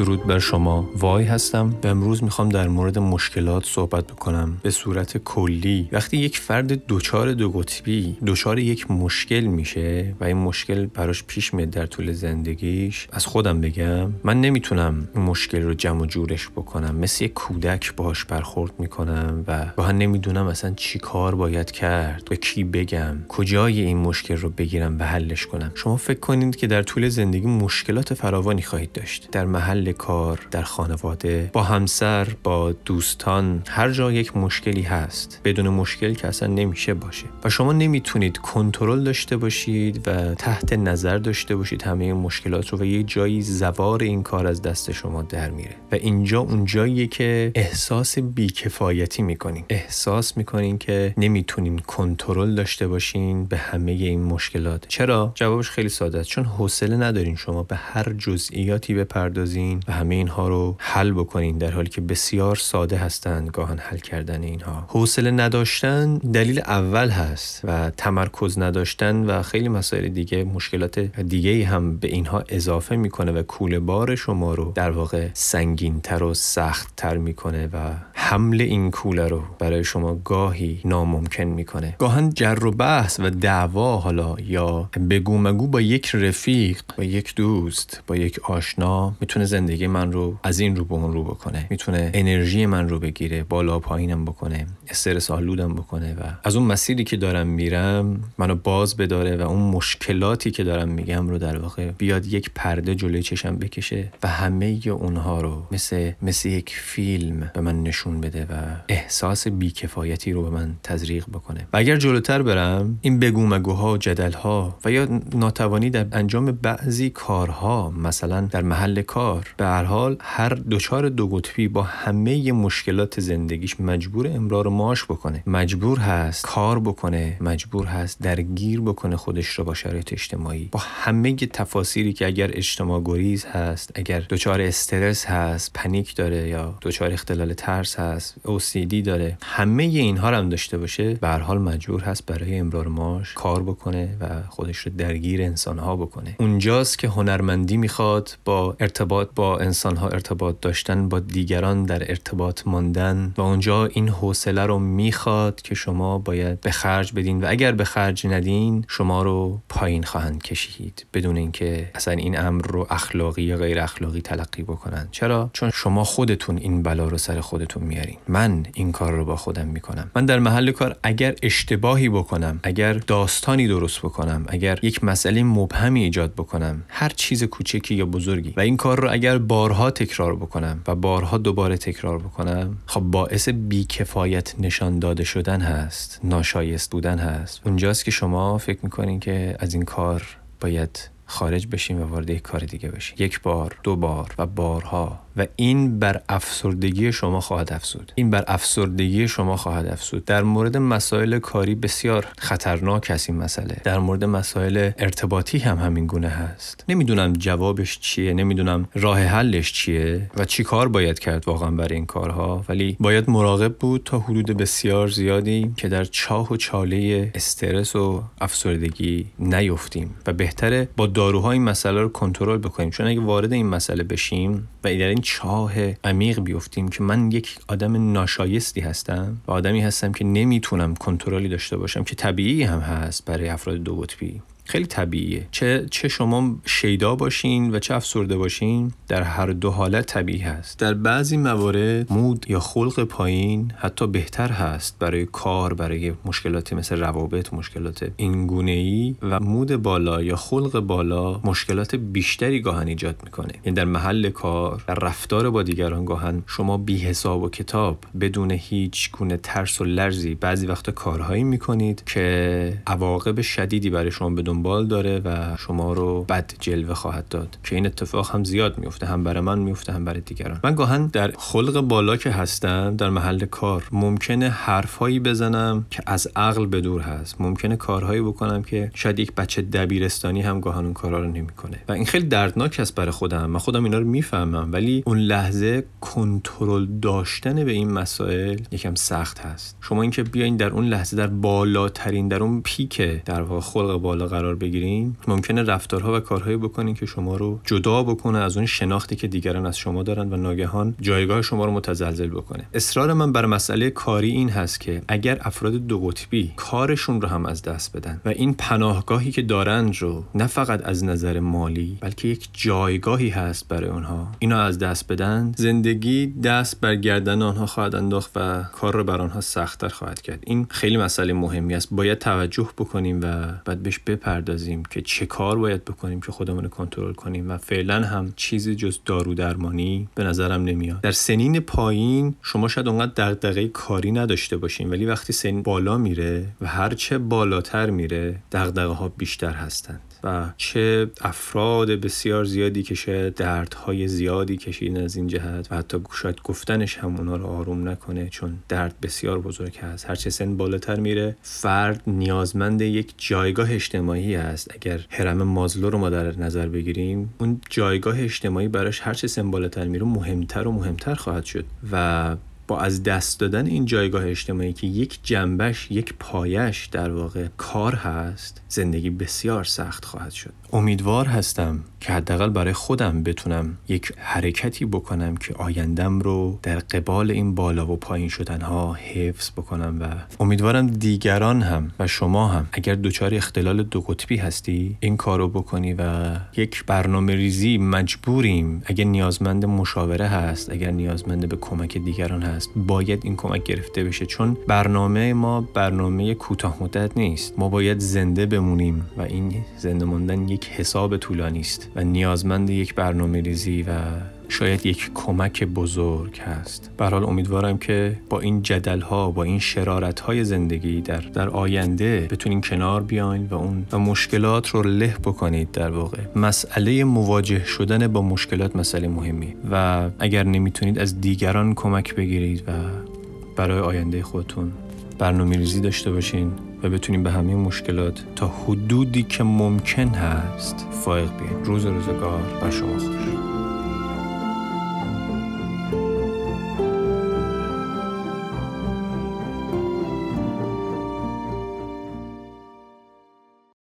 درود بر شما. وای هستم. و امروز می‌خوام در مورد مشکلات صحبت بکنم. به صورت کلی. وقتی یک فرد دچار دو قطبی دچار یک مشکل میشه و این مشکل براش پیش میاد در طول زندگیش از خودم بگم من نمی‌تونم این مشکل رو جمع و جورش بکنم. مثل یک کودک باهاش برخورد می‌کنم و گاهن نمی‌دونم اصلا چی کار باید کرد به کی بگم کجای این مشکل رو بگیرم و حلش کنم. شما فکر کنید که در طول زندگی مشکلات فراوانی خواهید داشت. در محل کار در خانواده با همسر با دوستان هر جا یک مشکلی هست بدون مشکل که اصلا نمیشه باشه. و شما نمی‌تونید کنترل داشته باشید و تحت نظر داشته باشید همه این مشکلات رو و یه جایی زوار این کار از دست شما در میره. و اینجا اون جاییه که احساس بیکفایتی می‌کنین. احساس می‌کنین که نمی‌تونین کنترل داشته باشین به همه این مشکلات. چرا؟ جوابش خیلی ساده است. چون حوصله ندارین شما به هر جزئیاتی بپردازین و همه اینها رو حل بکنین در حالی که بسیار ساده هستند گاهن حل کردن اینها. حوصله نداشتن دلیل اول هست و تمرکز نداشتن و خیلی مسائل دیگه مشکلات دیگه هم به اینها اضافه می‌کنه و کوله بار شما رو در واقع سنگینتر و سختتر می‌کنه و حمل این کوله رو برای شما گاهی ناممکن می‌کنه. گاهن جر و بحث و دعوا حالا یا بگو مگو با یک رفیق با یک دوست با یک آشنا می‌تونه زندگی من رو از این رو به اون رو بکنه. می‌تونه انرژی من رو بگیره بالا پایینم بکنه استرس آلودم بکنه و از اون مسیری که دارم میرم منو باز بداره و اون مشکلاتی که دارم میگم رو در واقع بیاد یک پرده جلوی چشم بکشه و همه اونها رو مثل مثل یک فیلم به من نشون بده و احساس بیکفایتی رو به من تزریق بکنه. و اگر جلوتر برم این بگو مگوها و جدلها و یا ناتوانی در انجام بعضی کارها مثلا در محل کار به هر حال هر دچار دو قطبی با همه مشکلات زندگیش مجبور امرار معاش بکنه. مجبور هست کار بکنه مجبور هست درگیر بکنه خودش رو با شرایط اجتماعی. با همه تفاصیلی که اگر اجتماع گریز هست اگر دچار استرس هست پنیک داره یا دچار اختلال ترس هست OCD داره همه اینها رو هم داشته باشه به هر حال مجبور هست برای امرار معاش کار بکنه و خودش رو درگیر انسانها بکنه. اونجاست که هنرمندی می‌خواد با ارتباط با انسانها ارتباط داشتن با دیگران در ارتباط ماندن و اونجا این حوصله رو می‌خواد که شما باید به خرج بدین و اگر به خرج ندین شما رو پایین خواهند کشید بدون اینکه اصلا این امر رو اخلاقی یا غیر اخلاقی تلقی بکنن. چرا؟ چون شما خودتون این بلا رو سر خودتون میارین. من این کار رو با خودم می‌کنم. من در محل کار اگر اشتباهی بکنم اگر داستانی درست بکنم اگر یک مسئله مبهمی ایجاد بکنم هر چیز کوچکی یا بزرگی و این کار رو اگر بارها تکرار بکنم و بارها دوباره تکرار بکنم خب باعث بیکفایت نشان داده شدن هست ناشایست بودن هست. اونجاست که شما فکر می‌کنین که از این کار باید خارج بشیم و وارد یک کار دیگه بشیم. یک بار دو بار و بارها. و این بر افسردگی شما خواهد افزود. این بر افسردگی شما خواهد افزود. در مورد مسائل کاری بسیار خطرناک است این مسئله. در مورد مسائل ارتباطی هم همین گونه هست. نمی‌دونم جوابش چیه نمی‌دونم راه حلش چیه و چی کار باید کرد واقعا برای این کارها. ولی باید مراقب بود تا حدود بسیار زیادی که در چاه و چاله استرس و افسردگی نیفتیم. و بهتره با داروها این مسئله رو کنترل بکنیم. چون اگه وارد این مسئله بشیم و در این چاه عمیق بیفتیم که من یک آدم ناشایستی هستم و آدمی هستم که نمی‌تونم کنترلی داشته باشم که طبیعی هم هست برای افراد دو قطبی خیلی طبیعیه. چه چه شما شیدا باشین و چه افسرده باشین در هر دو حالت طبیعی هست. در بعضی موارد مود یا خلق پایین حتی بهتر هست برای کار برای مشکلاتی مثل روابط مشکلات اینگونه ای و مود بالا یا خلق بالا مشکلات بیشتری گاهن ایجاد می‌کنه. یعنی در محل کار در رفتار با دیگران گاهن شما بی حساب و کتاب بدون هیچ گونه ترس و لرزی بعضی وقتا کارهایی می‌کنید که عواقب شدیدی برای شما بدون دنبال داره و شما رو بد جلوه خواهد داد. که این اتفاق هم زیاد میفته هم برای من میفته هم برای دیگران. من گاهن در خلق بالا که هستم در محل کار ممکنه حرفهایی بزنم که از عقل به دور هست. ممکنه کارهایی بکنم که شاید یک بچه دبیرستانی هم گاهن اون کارا رو نمی‌کنه. و این خیلی دردناک است برای خودم. من خودم اینا رو می‌فهمم ولی اون لحظه کنترل داشتن به این مسائل یکم سخت هست. شما اینکه بیاین در اون لحظه در بالاترین در اون پیک در واقع خلق بالا قرار قرار بگیریم ممکنه رفتارها و کارهایی بکنین که شما رو جدا بکنه از اون شناختی که دیگران از شما دارن و ناگهان جایگاه شما رو متزلزل بکنه. اصرار من بر مسئله کاری این هست که اگر افراد دو قطبی کارشون رو هم از دست بدن و این پناهگاهی که دارند رو نه فقط از نظر مالی بلکه یک جایگاهی هست برای اونها اینو از دست بدن زندگی دست بر گردن آنها خواهد انداخت و کار رو بر آنها سختتر خواهد کرد. این خیلی مسئله مهمی است. باید توجه بکنیم و بعد بهش بپردازیم که چه کار باید بکنیم که خودمون رو کنترل کنیم و فعلا هم چیزی جز دارو درمانی به نظرم نمیاد. در سنین پایین شما شاید اونقدر دغدغه کاری نداشته باشین ولی وقتی سن بالا میره و هرچه بالاتر میره دغدغه ها بیشتر هستند و چه افراد بسیار زیادی که شاید دردهای زیادی کشیدن از این جهت و حتی شاید گفتنش هم اونا رو آروم نکنه چون درد بسیار بزرگ هست. هرچه سن بالاتر میره فرد نیازمند یک جایگاه اجتماعی است. اگر هرم مازلو رو ما در نظر بگیریم اون جایگاه اجتماعی براش هرچه سن بالاتر میره مهمتر و مهمتر خواهد شد و با از دست دادن این جایگاه اجتماعی که یک جنبش یک پایش در واقع کار هست زندگی بسیار سخت خواهد شد. امیدوار هستم که حداقل برای خودم بتونم یک حرکتی بکنم که آیندم رو در قبال این بالا و پایین شدن ها حفظ بکنم و امیدوارم دیگران هم و شما هم اگر دچار اختلال دو قطبی هستی این کارو بکنی و یک برنامه ریزی مجبوریم. اگر نیازمند مشاوره هست اگر نیازمند به کمک دیگران هست باید این کمک گرفته بشه چون برنامه ما برنامه کوتاه مدت نیست. ما باید زنده بمونیم و این زنده موندن یک حساب طولانی است و نیازمند یک برنامه ریزی و شاید یک کمک بزرگ هست. به حال امیدوارم که با این جدل ها با این شرارت های زندگی در در آینده بتونین کنار بیاین و اون و مشکلات رو له بکنید در واقع. مسئله مواجه شدن با مشکلات مسئله مهمی. و اگر نمی‌تونید از دیگران کمک بگیرید و برای آینده خودتون برنامه ریزی داشته باشین و بتونیم به همه مشکلات تا حدودی که ممکن هست فائق بیاین. روز روزگار بر شما خوش.